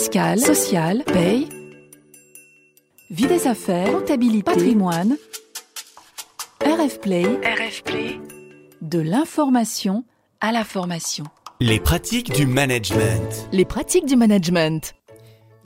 fiscale, sociale, paye, vie des affaires, comptabilité, patrimoine, RF Play, RF Play, de l'information à la formation. Les pratiques du management. Les pratiques du management.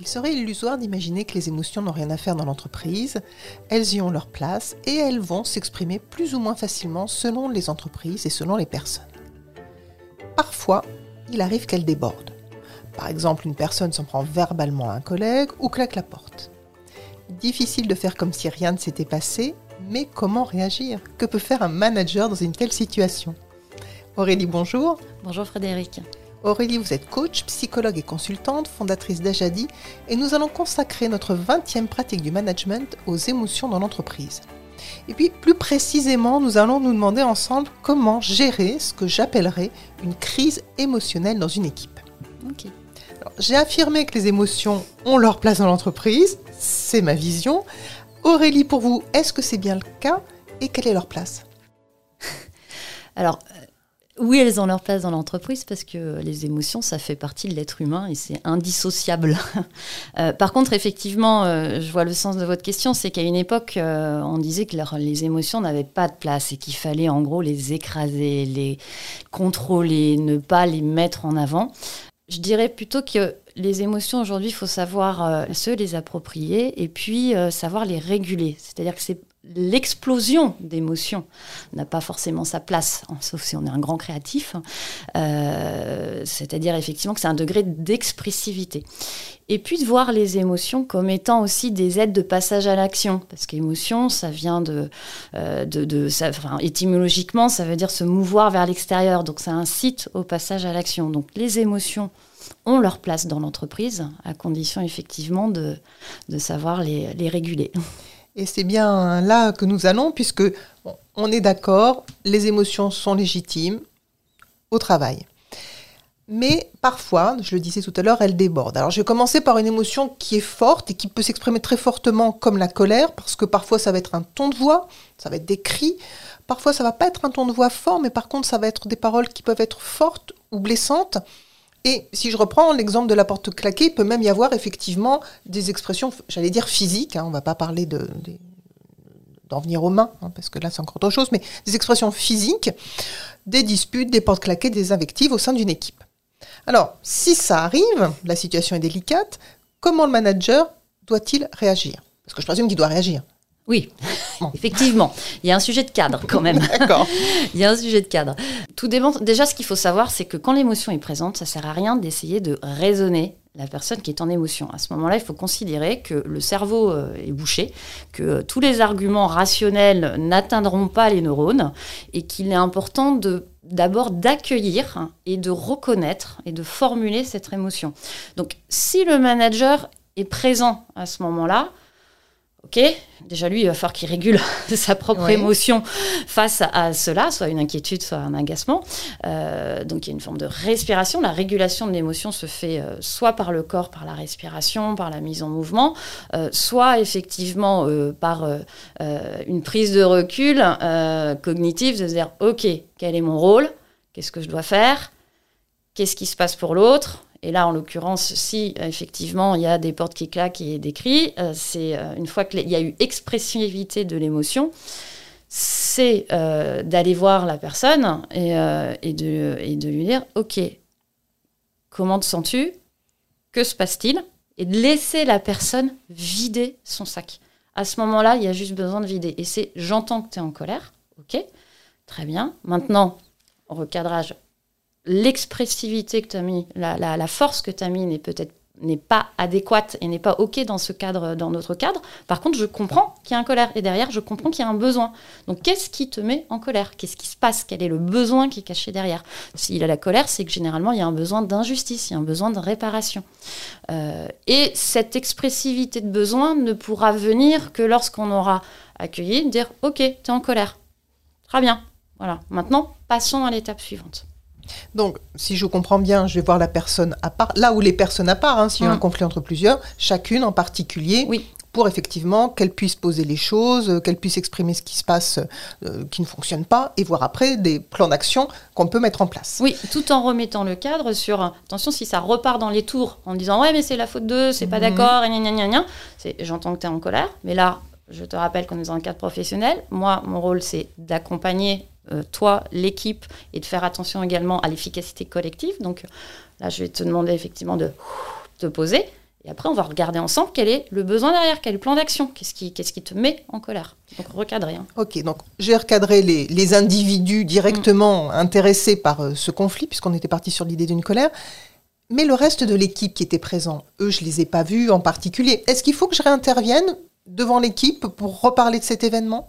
Il serait illusoire d'imaginer que les émotions n'ont rien à faire dans l'entreprise. Elles y ont leur place et elles vont s'exprimer plus ou moins facilement selon les entreprises et selon les personnes. Parfois, il arrive qu'elles débordent. Par exemple, une personne s'en prend verbalement à un collègue ou claque la porte. Difficile de faire comme si rien ne s'était passé, mais comment réagir? Que peut faire un manager dans une telle situation? Aurélie, bonjour. Bonjour Frédéric. Aurélie, vous êtes coach, psychologue et consultante, fondatrice d'Ajadi, et nous allons consacrer notre 20e pratique du management aux émotions dans l'entreprise. Et puis, plus précisément, nous allons nous demander ensemble comment gérer ce que j'appellerais une crise émotionnelle dans une équipe. J'ai affirmé que les émotions ont leur place dans l'entreprise, c'est ma vision. Aurélie, pour vous, est-ce que c'est bien le cas et quelle est leur place? Alors, oui, elles ont leur place dans l'entreprise parce que les émotions, ça fait partie de l'être humain et c'est indissociable. Euh, par contre, effectivement, euh, je vois le sens de votre question, c'est qu'à une époque, euh, on disait que les émotions n'avaient pas de place et qu'il fallait en gros les écraser, les contrôler, ne pas les mettre en avant. Je dirais plutôt que les émotions aujourd'hui, il faut savoir se les approprier et puis savoir les réguler. C'est-à-dire que c'est l'explosion d'émotions n'a pas forcément sa place, hein, sauf si on est un grand créatif. Euh, c'est-à-dire effectivement que c'est un degré d'expressivité. Et puis de voir les émotions comme étant aussi des aides de passage à l'action, parce qu'émotion, ça vient de, euh, ça, étymologiquement, ça veut dire se mouvoir vers l'extérieur, donc ça incite au passage à l'action. Donc les émotions ont leur place dans l'entreprise, à condition effectivement de, savoir les réguler. Et c'est bien là que nous allons, puisque on est d'accord, les émotions sont légitimes au travail. Mais parfois, je le disais tout à l'heure, elles débordent. Alors je vais commencer par une émotion qui est forte et qui peut s'exprimer très fortement comme la colère, parce que parfois ça va être un ton de voix, ça va être des cris, parfois ça va pas être un ton de voix fort, mais par contre ça va être des paroles qui peuvent être fortes ou blessantes. Et si je reprends l'exemple de la porte claquée, il peut même y avoir effectivement des expressions, j'allais dire physiques, hein, on ne va pas parler de, d'en venir aux mains, hein, parce que là c'est encore autre chose, mais des expressions physiques, des disputes, des portes claquées, des invectives au sein d'une équipe. Alors, si ça arrive, la situation est délicate, comment le manager doit-il réagir? Parce que je présume qu'il doit réagir. Oui, effectivement. Il y a un sujet de cadre quand même. D'accord. Il y a un sujet de cadre. Tout dépend. Déjà, ce qu'il faut savoir, c'est que quand l'émotion est présente, ça sert à rien d'essayer de raisonner la personne qui est en émotion. À ce moment-là, il faut considérer que le cerveau euh, est bouché, que tous les arguments rationnels n'atteindront pas les neurones et qu'il est important de d'abord d'accueillir et de reconnaître et de formuler cette émotion. Donc si le manager est présent à ce moment-là, Ok, déjà lui, il va falloir qu'il régule sa propre émotion face à, cela, soit une inquiétude, soit un agacement. Euh, donc il y a une forme de respiration. La régulation de l'émotion se fait euh, soit par le corps, par la respiration, par la mise en mouvement, euh, soit effectivement par une prise de recul cognitive, de se dire, ok, quel est mon rôle? Qu'est-ce que je dois faire? Qu'est-ce qui se passe pour l'autre? Et là, en l'occurrence, si effectivement il y a des portes qui claquent et des cris, euh, c'est euh, une fois qu'il y a eu expressivité de l'émotion, c'est euh, d'aller voir la personne et, de, et de lui dire Ok, comment te sens-tu? Que se passe-t-il? Et de laisser la personne vider son sac. À ce moment-là, il y a juste besoin de vider. Et c'est J'entends que tu es en colère. Ok, très bien. Maintenant, recadrage l'expressivité que tu as mis, la, force que tu as mis n'est peut-être n'est pas adéquate et n'est pas OK dans ce cadre, dans notre cadre. Par contre, je comprends qu'il y a un colère et derrière, je comprends qu'il y a un besoin. Donc, qu'est-ce qui te met en colère? Qu'est-ce qui se passe? Quel est le besoin qui est caché derrière? S'il a la colère, c'est que généralement, il y a un besoin d'injustice, il y a un besoin de réparation. Euh, et cette expressivité de besoin ne pourra venir que lorsqu'on aura accueilli, dire OK, tu es en colère. Très bien. Voilà. Maintenant, passons à l'étape suivante. Donc, si je comprends bien, je vais voir la personne à part, là où les personnes à part, hein, s'il y a un mm. conflit entre plusieurs, chacune en particulier oui. pour effectivement qu'elle puisse poser les choses, euh, qu'elle puisse exprimer ce qui se passe euh, qui ne fonctionne pas, et voir après des plans d'action qu'on peut mettre en place. Oui, tout en remettant le cadre sur attention si ça repart dans les tours en disant ouais mais c'est la faute d'eux, c'est pas Mhm. d'accord, gna gna gna gna. C'est j'entends que tu es en colère, mais là je te rappelle qu'on est dans un cadre professionnel. Moi mon rôle c'est d'accompagner toi l'équipe et de faire attention également à l'efficacité collective. Donc là je vais te demander effectivement de te poser. Et après, on va regarder ensemble quel est le besoin derrière, quel est le plan d'action, qu'est-ce qui, qu'est-ce qui te met en colère. Donc recadrer. hein. Ok, donc j'ai recadré les, les individus directement intéressés par euh, ce conflit, puisqu'on était parti sur l'idée d'une colère. Mais le reste de l'équipe qui était présent, eux, je les ai pas vus en particulier. Est-ce qu'il faut que je réintervienne devant l'équipe pour reparler de cet événement?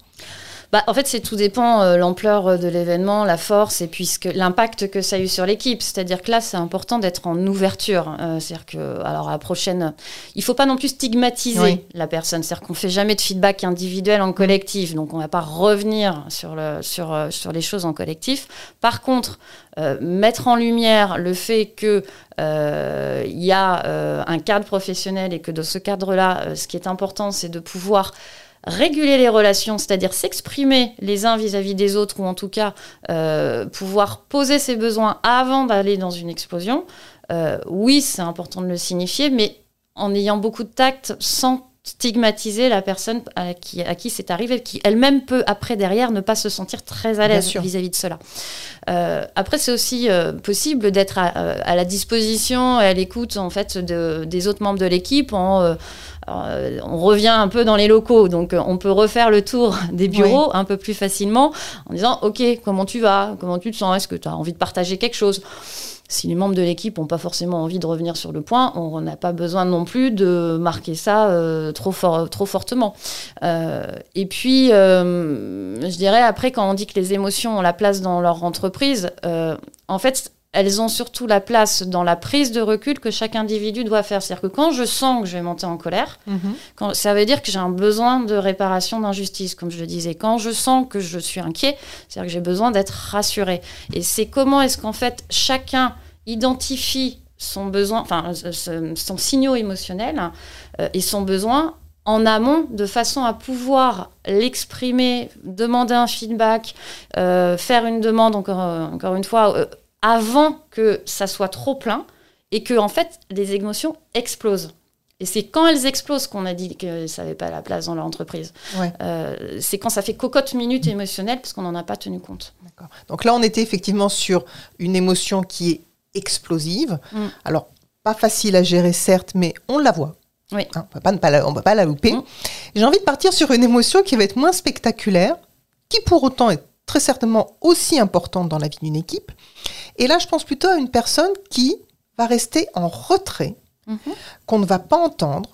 Bah, en fait, c'est tout dépend euh, l'ampleur euh, de l'événement, la force et puis ce que- l'impact que ça a eu sur l'équipe. C'est-à-dire que là, c'est important d'être en ouverture. Euh, c'est-à-dire que, alors, à la prochaine, il faut pas non plus stigmatiser Oui. la personne. C'est-à-dire qu'on fait jamais de feedback individuel en collectif. Donc, on va pas revenir sur, le, sur, euh, sur les choses en collectif. Par contre, euh, mettre en lumière le fait que euh, il y a euh, un cadre professionnel et que dans ce cadre-là, euh, ce qui est important, c'est de pouvoir réguler les relations, c'est-à-dire s'exprimer les uns vis-à-vis des autres, ou en tout cas euh, pouvoir poser ses besoins avant d'aller dans une explosion. Euh, oui, c'est important de le signifier, mais en ayant beaucoup de tact, sans stigmatiser la personne à qui, à qui c'est arrivé, qui elle-même peut après derrière ne pas se sentir très à l'aise vis-à-vis de cela. Euh, après, c'est aussi euh, possible d'être à, euh, à la disposition et à l'écoute en fait de, des autres membres de l'équipe. En, euh, euh, on revient un peu dans les locaux, donc euh, on peut refaire le tour des bureaux un peu plus facilement en disant Ok, comment tu vas? Comment tu te sens? Est-ce que tu as envie de partager quelque chose? Si les membres de l'équipe n'ont pas forcément envie de revenir sur le point, on n'a pas besoin non plus de marquer ça euh, trop, trop fortement. Euh, et puis, euh, je dirais, après, quand on dit que les émotions ont la place dans leur entreprise, en fait, elles ont surtout la place dans la prise de recul que chaque individu doit faire. C'est-à-dire que quand je sens que je vais monter en colère, quand, ça veut dire que j'ai un besoin de réparation d'injustice, comme je le disais. Quand je sens que je suis inquiet, c'est-à-dire que j'ai besoin d'être rassuré. Et c'est comment est-ce qu'en fait chacun identifie son besoin, enfin euh, son signaux émotionnel euh, et son besoin en amont de façon à pouvoir l'exprimer, demander un feedback, euh, faire une demande encore, encore une fois euh, avant que ça soit trop plein et que en fait les émotions explosent. Et c'est quand elles explosent qu'on a dit que ça n'avait pas la place dans leur entreprise. Ouais. Euh, c'est quand ça fait cocotte minute émotionnelle parce qu'on n'en a pas tenu compte. D'accord. Donc là, on était effectivement sur une émotion qui est explosive. Mm. Alors, pas facile à gérer, certes, mais on la voit. Oui. Hein, on ne peut pas la louper. Mm. J'ai envie de partir sur une émotion qui va être moins spectaculaire, qui pour autant est très certainement aussi importante dans la vie d'une équipe. Et là, je pense plutôt à une personne qui va rester en retrait, Mhm. qu'on ne va pas entendre,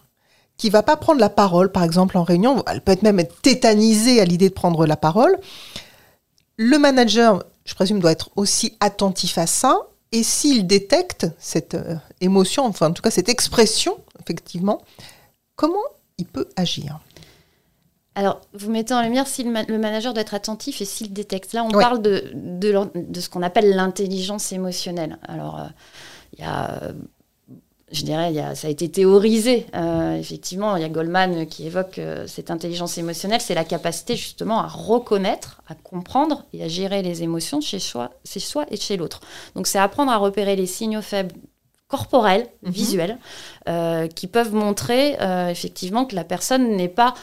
qui va pas prendre la parole, par exemple en réunion. Elle peut être même être tétanisée à l'idée de prendre la parole. Le manager, je présume, doit être aussi attentif à ça. Et s'il détecte cette euh, émotion, enfin en tout cas cette expression, effectivement, comment il peut agir? Alors, vous mettez en lumière si le, ma- le manager doit être attentif et s'il détecte. Là, on parle de, de, ce qu'on appelle l'intelligence émotionnelle. Alors, euh, il y a, euh, je dirais, il y a, ça a été théorisé. Euh, effectivement, il y a Goldman qui évoque cette intelligence émotionnelle. C'est la capacité justement à reconnaître, à comprendre et à gérer les émotions chez soi, chez soi et chez l'autre. Donc, c'est apprendre à repérer les signaux faibles corporels, Mhm. visuels, qui peuvent montrer effectivement que la personne n'est pas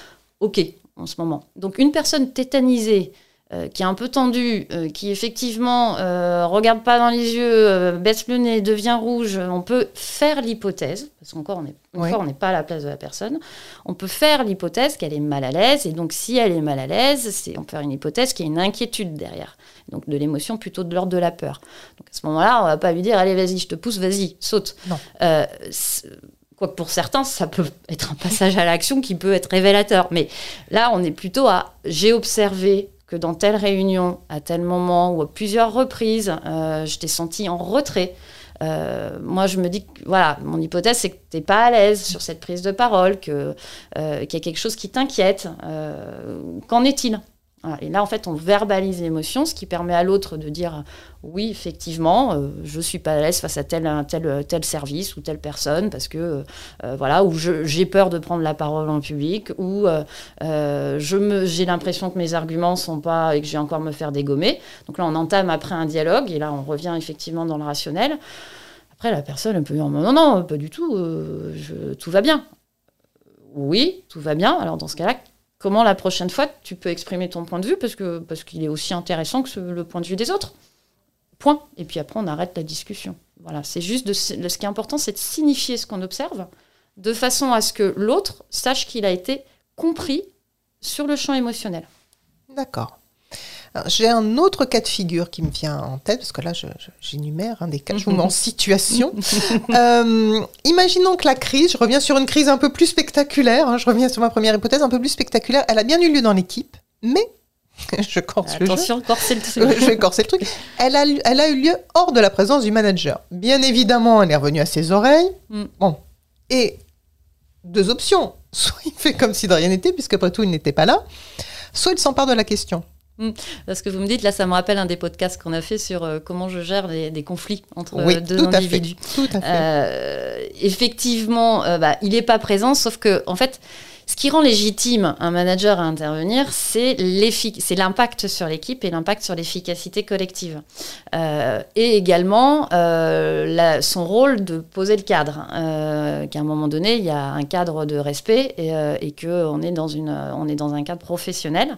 OK en ce moment. Donc une personne tétanisée, euh, qui est un peu tendue, euh, qui effectivement euh, regarde pas dans les yeux, euh, baisse le nez, devient rouge, on peut faire l'hypothèse, parce qu'encore on n'est pas à la place de la personne, on peut faire l'hypothèse qu'elle est mal à l'aise, et donc si elle est mal à l'aise, c'est, on peut faire une hypothèse qu'il y a une inquiétude derrière, donc de l'émotion plutôt de l'ordre de la peur. Donc à ce moment-là, on va pas lui dire allez vas-y, je te pousse, vas-y, saute. Non. Quoique pour certains, ça peut être un passage à l'action qui peut être révélateur. Mais là, on est plutôt à j'ai observé que dans telle réunion, à tel moment ou à plusieurs reprises, euh, je t'ai senti en retrait. Euh, moi, je me dis que, voilà, mon hypothèse, c'est que tu n'es pas à l'aise sur cette prise de parole, euh, qu'il y a quelque chose qui t'inquiète. Qu'en est-il? Et là, en fait, on verbalise l'émotion, ce qui permet à l'autre de dire oui, effectivement, euh, je suis pas à l'aise face à tel, tel, tel service ou telle personne parce que euh, voilà, ou j'ai peur de prendre la parole en public, ou euh, j'ai l'impression que mes arguments sont pas et que je vais encore me faire dégommer. Donc là, on entame après un dialogue et là, on revient effectivement dans le rationnel. Après, la personne peut dire non, non, pas du tout, je, tout va bien. Oui, tout va bien. Alors dans ce cas-là, comment la prochaine fois tu peux exprimer ton point de vue parce que parce qu'il est aussi intéressant que le point de vue des autres. Point. Et puis après, on arrête la discussion. Voilà, c'est juste de, ce qui est important, c'est de signifier ce qu'on observe de façon à ce que l'autre sache qu'il a été compris sur le champ émotionnel. D'accord. J'ai un autre cas de figure qui me vient en tête, parce que là, j'énumère hein, des cas, je vous mets en situation. Euh, imaginons que la crise, je reviens sur une crise un peu plus spectaculaire, hein, je reviens sur ma première hypothèse, un peu plus spectaculaire, elle a bien eu lieu dans l'équipe, mais je corse Attention, le jeu. corser le truc. je vais corser le truc. Elle a, elle a eu lieu hors de la présence du manager. Bien évidemment, elle est revenue à ses oreilles. Mm. Bon. Et deux options. Soit il fait comme si de rien n'était, puisqu'après tout, il n'était pas là. Soit il s'empare de la question. Mm. Parce que vous me dites, là, ça me rappelle un des podcasts qu'on a fait sur euh, comment je gère des conflits entre oui, deux tout individus. À fait, tout à fait. Euh, effectivement, euh, bah, il n'est pas présent, sauf que, en fait, ce qui rend légitime un manager à intervenir, c'est l'impact sur l'équipe et l'impact sur l'efficacité collective. Euh, et également euh, son rôle de poser le cadre. Euh, qu'à un moment donné, il y a un cadre de respect et, et qu'on est, dans on est dans un cadre professionnel.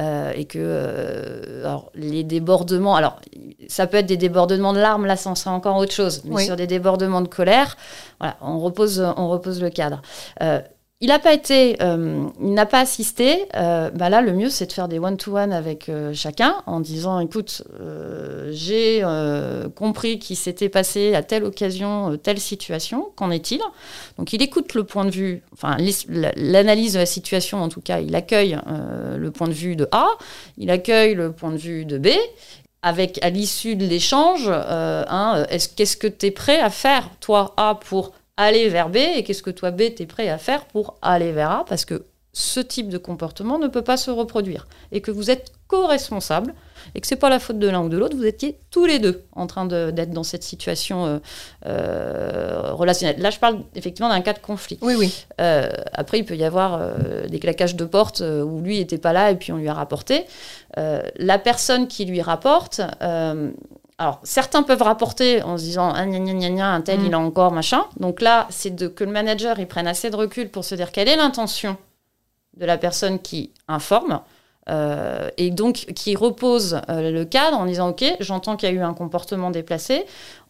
et que alors, les débordements, alors ça peut être des débordements de larmes, là, ça sera encore autre chose. Mais sur des débordements de colère, voilà, on repose, on repose le cadre il n'a pas été, euh, il n'a pas assisté. Euh, bah là, le mieux, c'est de faire des one-to-one avec euh, chacun en disant, écoute, j'ai compris qu'il s'était passé à telle occasion, telle situation. Qu'en est-il? Donc, il écoute le point de vue, enfin, l'analyse de la situation, en tout cas, il accueille le point de vue de A, il accueille le point de vue de B. Avec, à l'issue de l'échange, qu'est-ce que tu es prêt à faire, toi, A, pour aller vers B et qu'est-ce que toi, B, tu es prêt à faire pour aller vers A parce que ce type de comportement ne peut pas se reproduire et que vous êtes co-responsable et que c'est pas la faute de l'un ou de l'autre, vous étiez tous les deux en train d'être dans cette situation euh, euh, relationnelle. Là, je parle effectivement d'un cas de conflit. Oui, oui. Euh, après, il peut y avoir des claquages de porte où lui n'était pas là et puis on lui a rapporté. la personne qui lui rapporte, alors, certains peuvent rapporter en se disant ah, gna, gna, gna, un tel, il a mm. encore machin. Donc là, c'est de, que le manager il prenne assez de recul pour se dire quelle est l'intention de la personne qui informe. Euh, et donc qui repose euh, le cadre en disant ok j'entends qu'il y a eu un comportement déplacé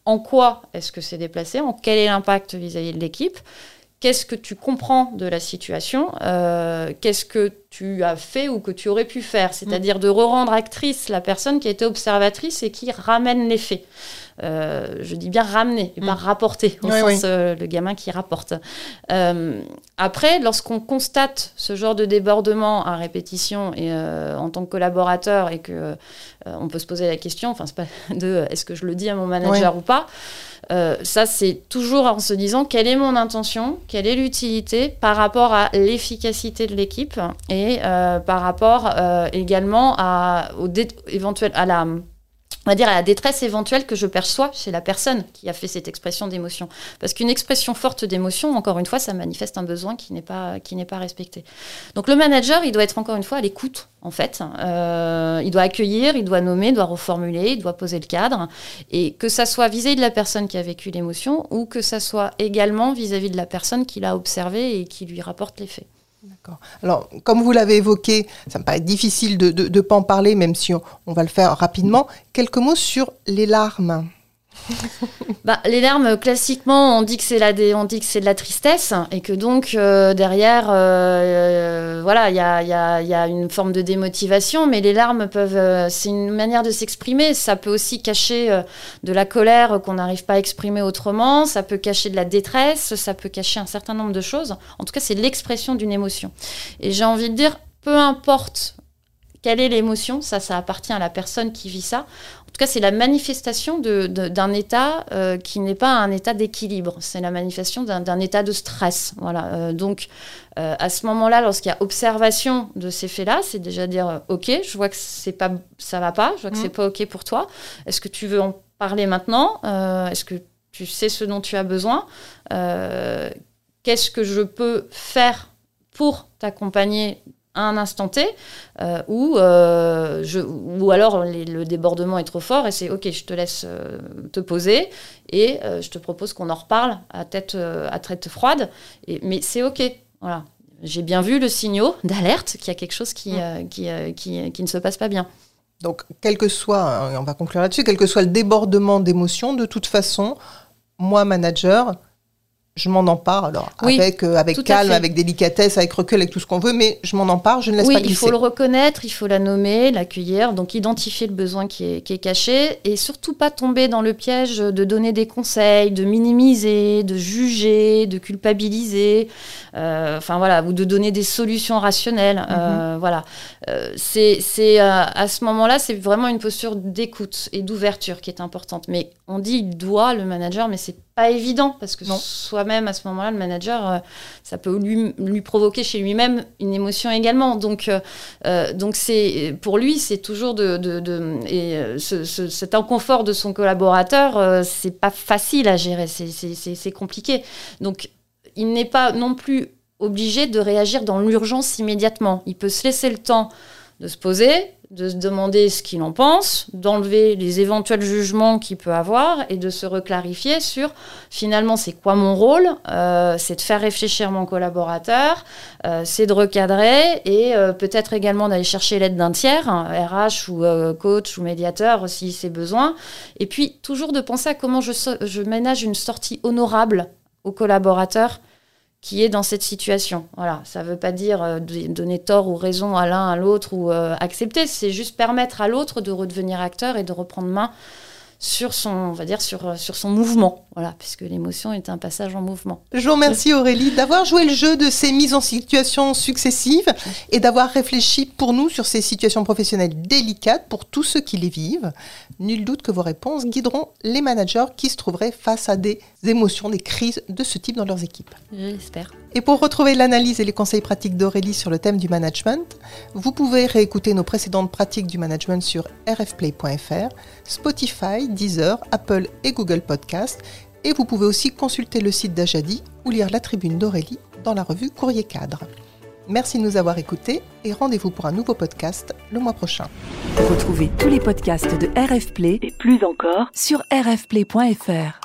en quoi est-ce que c'est déplacé? En quel est l'impact vis-à-vis de l'équipe? Qu'est-ce que tu comprends de la situation, euh, qu'est-ce que tu as fait ou que tu aurais pu faire, c'est-à-dire de re-rendre actrice la personne qui a été observatrice et qui ramène les faits. Euh, je dis bien ramener et pas mm. rapporter, au sens euh, le gamin qui rapporte. après, lorsqu'on constate ce genre de débordement à répétition et en tant que collaborateur et que on peut se poser la question, enfin c'est pas de est-ce que je le dis à mon manager ou pas. Euh, ça, c'est toujours en se disant quelle est mon intention, quelle est l'utilité par rapport à l'efficacité de l'équipe et euh, par rapport euh, également à, au éventuel, à la on va dire, à la détresse éventuelle que je perçois chez la personne qui a fait cette expression d'émotion. Parce qu'une expression forte d'émotion, encore une fois, ça manifeste un besoin qui n'est pas, pas respecté. Donc le manager, il doit être encore une fois à l'écoute, en fait. Euh, il doit accueillir, il doit nommer, il doit reformuler, il doit poser le cadre. Et que ça soit vis-à-vis de la personne qui a vécu l'émotion ou que ça soit également vis-à-vis de la personne qui l'a observé et qui lui rapporte les faits. Alors, comme vous l'avez évoqué, ça me paraît difficile de ne pas en parler, même si on, va le faire rapidement. Quelques mots sur les larmes. bah, les larmes, classiquement, on dit que c'est la, on dit que c'est de la tristesse et que donc euh, derrière, euh, euh, voilà, il y a, y, a, y a, une forme de démotivation, mais les larmes peuvent, c'est une manière de s'exprimer. Ça peut aussi cacher de la colère qu'on n'arrive pas à exprimer autrement. Ça peut cacher de la détresse. Ça peut cacher un certain nombre de choses. En tout cas, c'est l'expression d'une émotion. Et j'ai envie de dire, peu importe quelle est l'émotion, ça, ça appartient à la personne qui vit ça tout cas, c'est la manifestation d'un état euh, qui n'est pas un état d'équilibre. C'est la manifestation d'un état de stress. Voilà. Euh, donc, euh, à ce moment-là, lorsqu'il y a observation de ces faits-là, c'est déjà dire OK, je vois que c'est pas, ça va pas, je vois que c'est mmh. pas OK pour toi. Est-ce que tu veux en parler maintenant? Est-ce que tu sais ce dont tu as besoin? Qu'est-ce que je peux faire pour t'accompagner un instant T, euh, ou, euh, je, ou alors le débordement est trop fort et c'est ok, je te laisse euh, te poser et je te propose qu'on en reparle à tête, à tête froide. Et, mais c'est ok, voilà. J'ai bien vu le signal d'alerte qu'il y a quelque chose qui, mm. qui, qui, qui, ne se passe pas bien. Donc, quel que soit, on va conclure là-dessus, quel que soit le débordement d'émotions, de toute façon, moi, manager, je m'en empare alors avec euh, avec calme, avec délicatesse, avec recul, avec tout ce qu'on veut, mais je m'en empare, je ne laisse pas glisser. il faut le reconnaître, il faut la nommer, l'accueillir, donc identifier le besoin qui est, qui est, caché et surtout pas tomber dans le piège de donner des conseils, de minimiser, de juger, de culpabiliser, euh, enfin voilà, ou de donner des solutions rationnelles, euh, mhm. voilà. c'est c'est à ce moment-là, c'est vraiment une posture d'écoute et d'ouverture qui est importante. Mais on dit il doit le manager, mais c'est pas évident parce que soi-même à ce moment-là, le manager, euh, ça peut lui, lui provoquer chez lui-même une émotion également. Donc, euh, euh, donc c'est pour lui, c'est toujours de, de, de et ce, cet inconfort de son collaborateur, c'est pas facile à gérer, c'est compliqué. Donc, il n'est pas non plus obligé de réagir dans l'urgence immédiatement. Il peut se laisser le temps de se poser, de se demander ce qu'il en pense, d'enlever les éventuels jugements qu'il peut avoir et de se reclarifier sur finalement c'est quoi mon rôle, euh, c'est de faire réfléchir mon collaborateur, euh, c'est de recadrer et euh, peut-être également d'aller chercher l'aide d'un tiers, RH ou coach ou médiateur si c'est besoin, et puis toujours de penser à comment je, je ménage une sortie honorable au collaborateur qui est dans cette situation. Voilà, ça ne veut pas dire euh, donner tort ou raison à l'un, à l'autre ou euh, accepter, c'est juste permettre à l'autre de redevenir acteur et de reprendre main sur son, on va dire, sur, sur son mouvement, voilà, puisque l'émotion est un passage en mouvement. Je vous remercie Aurélie d'avoir joué le jeu de ces mises en situation successives et d'avoir réfléchi pour nous sur ces situations professionnelles délicates pour tous ceux qui les vivent. Nul doute que vos réponses guideront les managers qui se trouveraient face à des émotions, des crises de ce type dans leurs équipes. J'espère. Et pour retrouver l'analyse et les conseils pratiques d'Aurélie sur le thème du management, vous pouvez réécouter nos précédentes pratiques du management sur rfplay.fr, Spotify, Deezer, Apple et Google Podcast. Et vous pouvez aussi consulter le site d'Ajadi ou lire la tribune d'Aurélie dans la revue Courrier Cadre. Merci de nous avoir écoutés et rendez-vous pour un nouveau podcast le mois prochain. Retrouvez tous les podcasts de RF Play et plus encore sur rfplay.fr.